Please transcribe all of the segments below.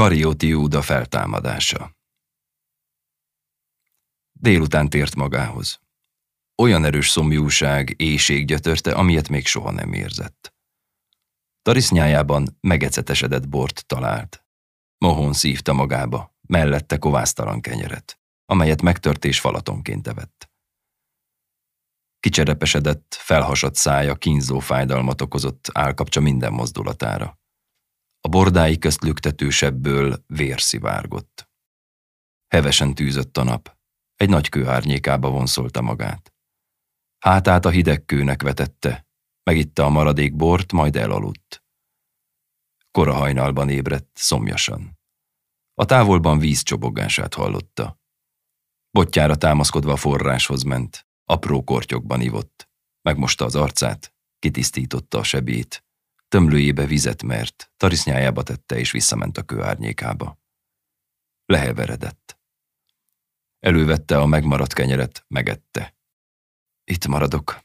Karioti Júda feltámadása Délután tért magához. Olyan erős szomjúság, éjség gyötörte, amilyet még soha nem érzett. Tarisznyájában megecetesedett bort talált. Mohon szívta magába, mellette kovásztalan kenyeret, amelyet megtört és falatonként evett. Kicserepesedett, felhasadt szája kínzó fájdalmat okozott állkapcsa minden mozdulatára. A bordái közt lüktetősebből vér szivárgott. Hevesen tűzött a nap, egy nagy kő árnyékába vonszolta magát. Hátát a hideg kőnek vetette, megitta a maradék bort, majd elaludt. Kora hajnalban ébredt, szomjasan. A távolban víz csobogását hallotta. Botjára támaszkodva a forráshoz ment, apró kortyokban ivott. Megmosta az arcát, kitisztította a sebét, tömlőjébe vizet mert, tarisznyájába tette és visszament a kő árnyékába. Leheveredett. Elővette a megmaradt kenyeret, megette. Itt maradok,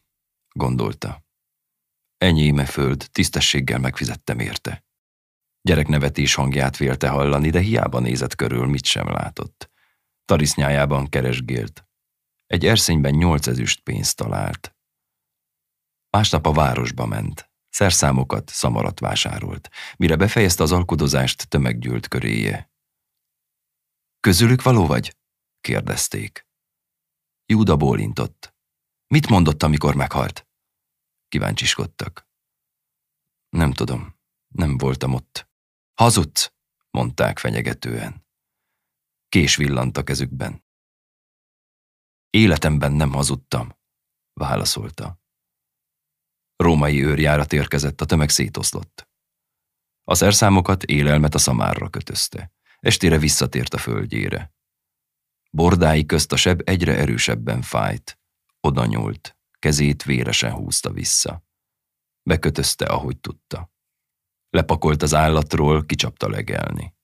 gondolta. Enyéme föld, tisztességgel megfizettem érte. Gyereknevetés hangját vélte hallani, de hiába nézett körül, mit sem látott. Tarisznyájában keresgélt. Egy erszényben nyolc ezüst pénzt talált. Másnap a városba ment. Szerszámokat, szamarat vásárolt. Mire befejezte az alkodozást, tömeg gyűlt köréje. Közülük való vagy? kérdezték. Júda bólintott. Mit mondott, amikor meghalt? Kíváncsiskodtak. Nem tudom, nem voltam ott. Hazudsz, mondták fenyegetően. Kés villant a kezükben. Életemben nem hazudtam, válaszolta. Római őrjárat érkezett, a tömeg szétoszlott. A szerszámokat, élelmet a szamárra kötözte. Estére visszatért a földjére. Bordái közt a seb egyre erősebben fájt. Oda nyúlt, kezét véresen húzta vissza. Bekötözte, ahogy tudta. Lepakolt az állatról, kicsapta legelni.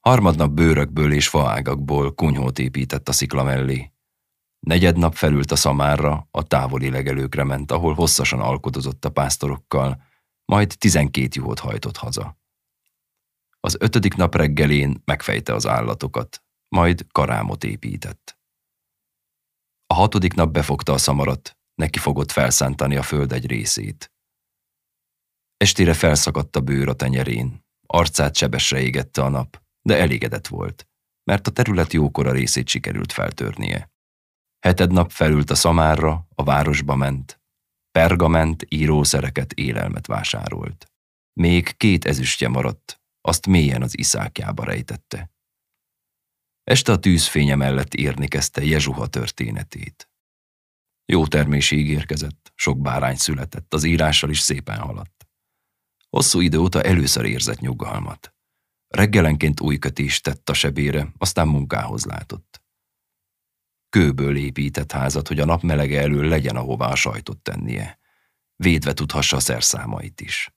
Harmadnap bőrökből és faágakból kunyhót épített a szikla mellé. Negyednap felült a szamárra, a távoli legelőkre ment, ahol hosszasan alkodozott a pásztorokkal, majd tizenkét juhot hajtott haza. Az ötödik nap reggelén megfejte az állatokat, majd karámot épített. A hatodik nap befogta a szamarat, neki fogott felszántani a föld egy részét. Estére felszakadt a bőr a tenyerén, arcát sebesre égette a nap, de elégedett volt, mert a terület jókora részét sikerült feltörnie. Heted nap felült a szamárra, a városba ment, pergament, írószereket, élelmet vásárolt. Még két ezüstje maradt, azt mélyen az iszákjába rejtette. Este a tűzfénye mellett írni kezdte Jezsuha történetét. Jó termési ígérkezett, sok bárány született, az írással is szépen haladt. Hosszú idő óta először érzett nyugalmat. Reggelenként új kötést tett a sebére, aztán munkához látott. Kőből épített házat, hogy a nap melege elől legyen ahová a sajtot tennie. Védve tudhassa a szerszámait is.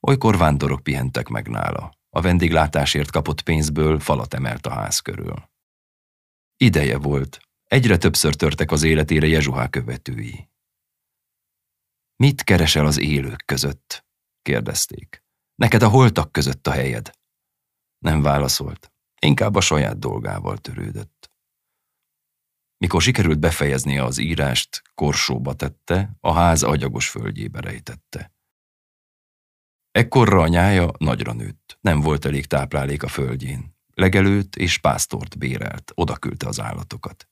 Olykor vándorok pihentek meg nála. A vendéglátásért kapott pénzből falat emelt a ház körül. Ideje volt. Egyre többször törtek az életére Jezsuhá követői. Mit keresel az élők között? kérdezték. Neked a holtak között a helyed. Nem válaszolt. Inkább a saját dolgával törődött. Mikor sikerült befejeznie az írást, korsóba tette, a ház agyagos földjébe rejtette. Ekkorra a nyája nagyra nőtt, nem volt elég táplálék a földjén. Legelőt és pásztort bérelt, odaküldte az állatokat.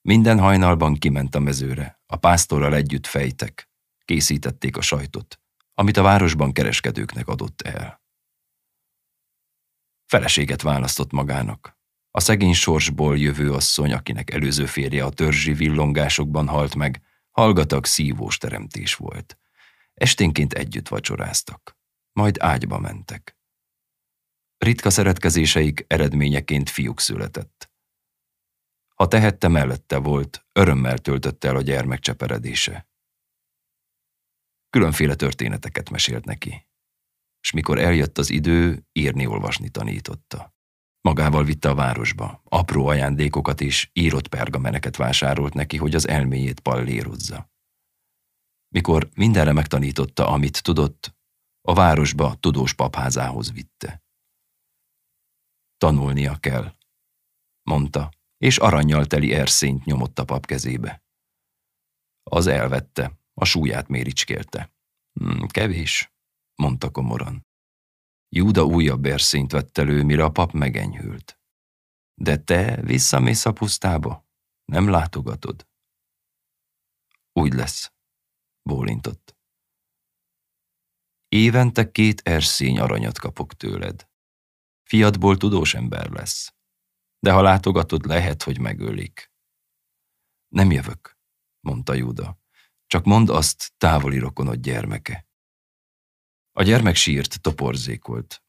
Minden hajnalban kiment a mezőre, a pásztorral együtt fejtek, készítették a sajtot, amit a városban kereskedőknek adott el. Feleséget választott magának. A szegény sorsból jövő asszony, akinek előző férje a törzsi villongásokban halt meg, hallgatag szívós teremtés volt. Esténként együtt vacsoráztak majd ágyba mentek. Ritka szeretkezéseik eredményeként fiúk született. Ha tehette mellette volt, örömmel töltötte el a gyermek cseperedése. Különféle történeteket mesélt neki, és mikor eljött az idő, írni-olvasni tanította. Magával vitte a városba, apró ajándékokat és írott pergameneket vásárolt neki, hogy az elméjét pallérozza. Mikor mindenre megtanította, amit tudott, a városba tudós papházához vitte. Tanulnia kell, mondta, és aranyjal teli erszényt nyomott a pap kezébe. Az elvette, a súlyát méricskélte. Hmm, kevés, mondta komoran. Júda újabb erszényt vett elő, mire a pap megenyhült. De te visszamész a pusztába? Nem látogatod? Úgy lesz, bólintott. Évente két erszény aranyat kapok tőled. Fiatból tudós ember lesz. De ha látogatod, lehet, hogy megölik. Nem jövök, mondta Júda. Csak mondd azt, távoli rokonod gyermeke. A gyermek sírt, toporzékolt.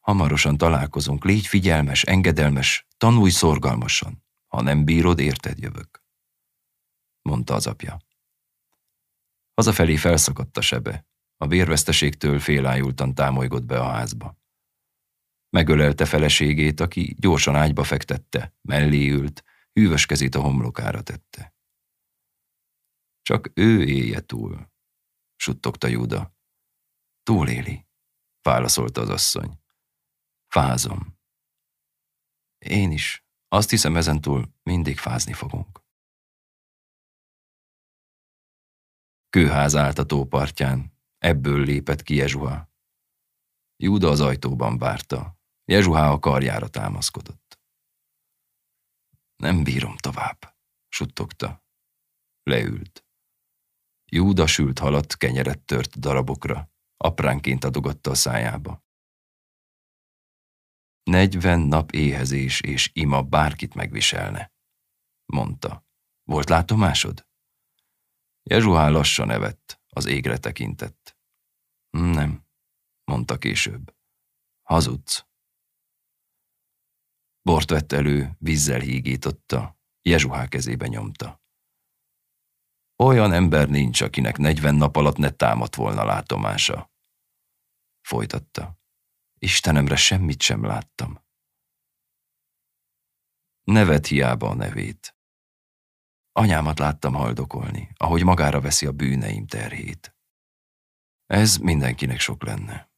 Hamarosan találkozunk, légy figyelmes, engedelmes, tanulj szorgalmasan. Ha nem bírod, érted jövök. Mondta az apja. Hazafelé felszakadt a sebe. A vérveszteségtől félájultan támolygott be a házba. Megölelte feleségét, aki gyorsan ágyba fektette, mellé ült, hűvös kezét a homlokára tette. Csak ő élje túl, suttogta Júda. Túléli, válaszolta az asszony. Fázom. Én is. Azt hiszem, ezentúl mindig fázni fogunk. Kőház állt a tópartján, ebből lépett ki Jezsuha. Júda az ajtóban várta, Jezsuhá a karjára támaszkodott. Nem bírom tovább, suttogta. Leült. Júda sült halat kenyeret tört darabokra, apránként adogatta a szájába. Negyven nap éhezés és ima bárkit megviselne, mondta. Volt látomásod? Jezsuhá lassan evett, az égre tekintett. Nem, mondta később. Hazudsz. Bort vett elő, vízzel hígította, Jezsuhá kezébe nyomta. Olyan ember nincs, akinek negyven nap alatt ne támadt volna látomása. Folytatta. Istenemre semmit sem láttam. Nevet hiába a nevét. Anyámat láttam haldokolni, ahogy magára veszi a bűneim terhét. Ez mindenkinek sok lenne.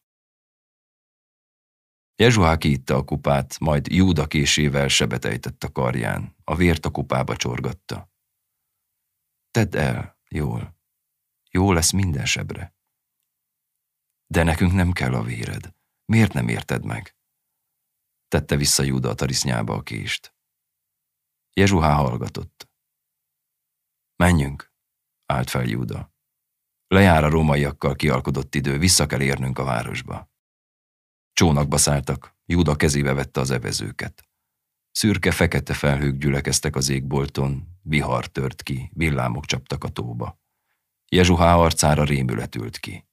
Jezsuá kiitta a kupát, majd Júda késével sebetejtett a karján, a vért a kupába csorgatta. Tedd el, jól. Jó lesz minden sebre. De nekünk nem kell a véred. Miért nem érted meg? Tette vissza Júda a tarisznyába a kést. Jezsuhá hallgatott. Menjünk, állt fel Júda. Lejár a rómaiakkal kialkodott idő, vissza kell érnünk a városba. Csónakba szálltak, Júda kezébe vette az evezőket. Szürke-fekete felhők gyülekeztek az égbolton, vihar tört ki, villámok csaptak a tóba. Jezsuhá arcára rémület ült ki.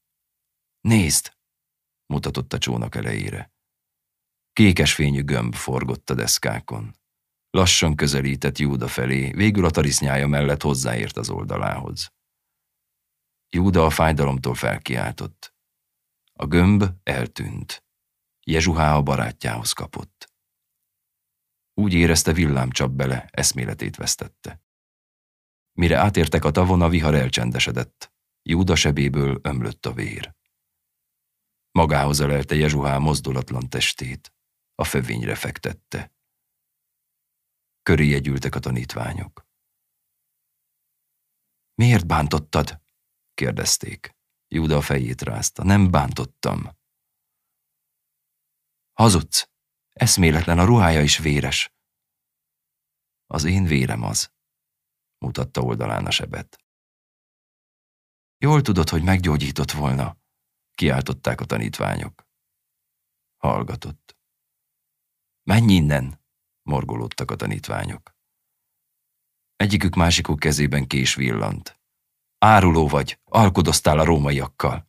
Nézd! mutatott a csónak elejére. Kékes fényű gömb forgott a deszkákon. Lassan közelített Júda felé, végül a tarisznyája mellett hozzáért az oldalához. Júda a fájdalomtól felkiáltott. A gömb eltűnt. Jezsuhá a barátjához kapott. Úgy érezte villám csap bele, eszméletét vesztette. Mire átértek a tavon, a vihar elcsendesedett. Júda sebéből ömlött a vér. Magához ölelte Jezsuhá mozdulatlan testét, a fövényre fektette. Köréje gyűltek a tanítványok. Miért bántottad? kérdezték. Júda a fejét rázta. Nem bántottam. Hazudsz. Eszméletlen, a ruhája is véres. Az én vérem az, mutatta oldalán a sebet. Jól tudod, hogy meggyógyított volna, kiáltották a tanítványok. Hallgatott. Menj innen, morgolódtak a tanítványok. Egyikük másikuk kezében kés villant. Áruló vagy, alkodoztál a rómaiakkal.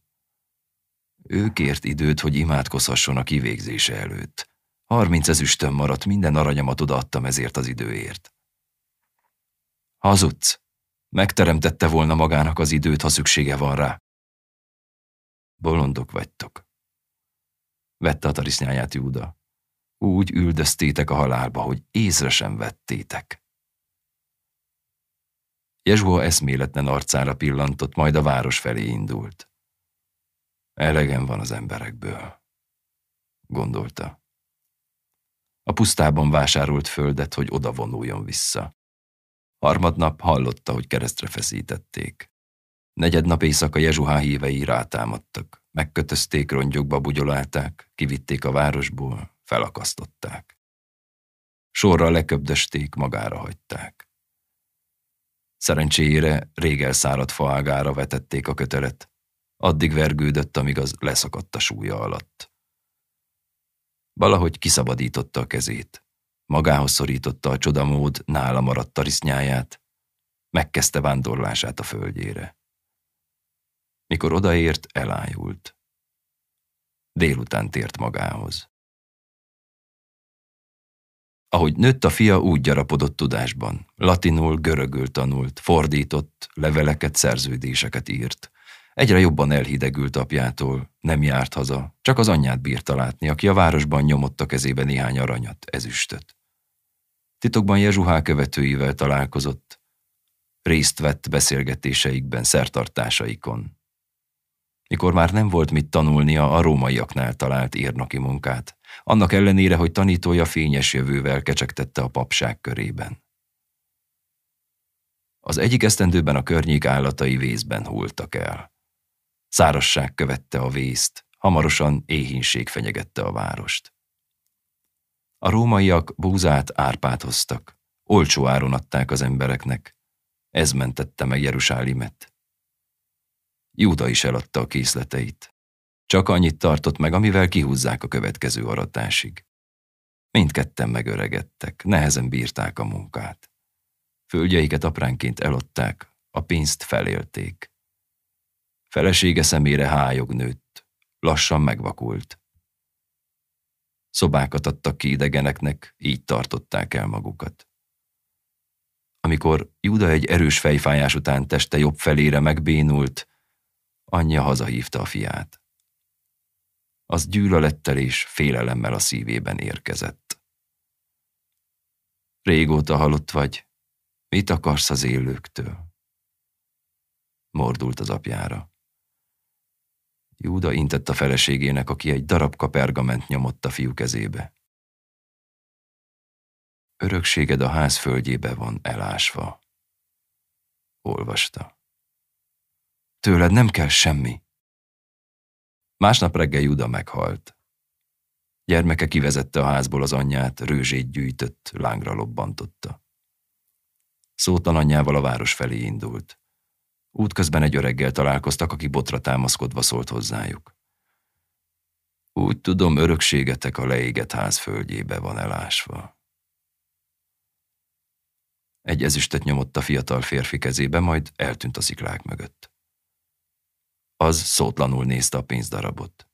Ő kért időt, hogy imádkozhasson a kivégzése előtt. Harminc ezüstön maradt, minden aranyamat odaadtam ezért az időért. Hazudsz. Megteremtette volna magának az időt, ha szüksége van rá. Bolondok vagytok. Vette a tarisznyáját Júda. Úgy üldöztétek a halálba, hogy észre sem vettétek. Jezsua eszméletlen arcára pillantott, majd a város felé indult. Elegem van az emberekből, gondolta. A pusztában vásárolt földet, hogy oda vonuljon vissza. Harmadnap hallotta, hogy keresztre feszítették. Negyednap éjszaka Jezsuhá hívei rátámadtak. Megkötözték, rongyokba bugyolálták, kivitték a városból, felakasztották. Sorra leköbdösték, magára hagyták. Szerencsére rég elszáradt faágára vetették a kötelet. Addig vergődött, amíg az leszakadt a súlya alatt. Valahogy kiszabadította a kezét. Magához szorította a csodamód nála maradt tarisznyáját, megkezdte vándorlását a földjére. Mikor odaért, elájult. Délután tért magához. Ahogy nőtt a fia, úgy gyarapodott tudásban. Latinul, görögül tanult, fordított, leveleket, szerződéseket írt. Egyre jobban elhidegült apjától, nem járt haza, csak az anyját bírta látni, aki a városban nyomott a kezébe néhány aranyat, ezüstöt. Titokban Jezsuhá követőivel találkozott, részt vett beszélgetéseikben, szertartásaikon. Mikor már nem volt mit tanulnia, a rómaiaknál talált írnoki munkát, annak ellenére, hogy tanítója fényes jövővel kecsegtette a papság körében. Az egyik esztendőben a környék állatai vészben hultak el. Szárasság követte a vészt, hamarosan éhínség fenyegette a várost. A rómaiak búzát, árpát hoztak, olcsó áron adták az embereknek. Ez mentette meg Jerusállimet. Júda is eladta a készleteit. Csak annyit tartott meg, amivel kihúzzák a következő aratásig. Mindketten megöregedtek, nehezen bírták a munkát. Földjeiket apránként elották, a pénzt felélték. Felesége szemére hájog nőtt, lassan megvakult. Szobákat adtak ki idegeneknek, így tartották el magukat. Amikor Júda egy erős fejfájás után teste jobb felére megbénult, anyja hazahívta a fiát. Az gyűlölettel és félelemmel a szívében érkezett. Régóta halott vagy, mit akarsz az élőktől? Mordult az apjára. Júda intett a feleségének, aki egy darabka pergament nyomott a fiú kezébe. Örökséged a ház földjébe van elásva. Olvasta. Tőled nem kell semmi. Másnap reggel Júda meghalt. Gyermeke kivezette a házból az anyját, rőzsét gyűjtött, lángra lobbantotta. Szótlan anyjával a város felé indult. Útközben egy öreggel találkoztak, aki botra támaszkodva szólt hozzájuk. Úgy tudom, örökségetek a leégett ház földjébe van elásva. Egy ezüstet nyomott a fiatal férfi kezébe, majd eltűnt a sziklák mögött. Az szótlanul nézte a pénzdarabot.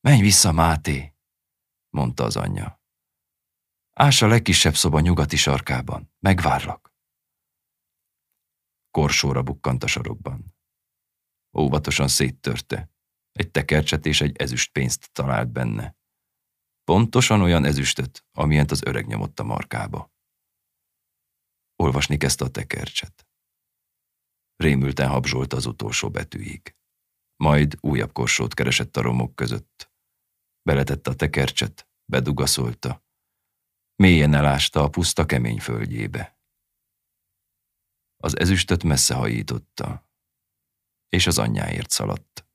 Menj vissza, Máté, mondta az anyja. Ás a legkisebb szoba nyugati sarkában, megvárlak korsóra bukkant a sarokban. Óvatosan széttörte. Egy tekercset és egy ezüst pénzt talált benne. Pontosan olyan ezüstöt, amilyent az öreg nyomott a markába. Olvasni kezdte a tekercset. Rémülten habzsolta az utolsó betűig. Majd újabb korsót keresett a romok között. Beletette a tekercset, bedugaszolta. Mélyen elásta a puszta kemény földjébe. Az ezüstöt messze hajította, és az anyjáért szaladt.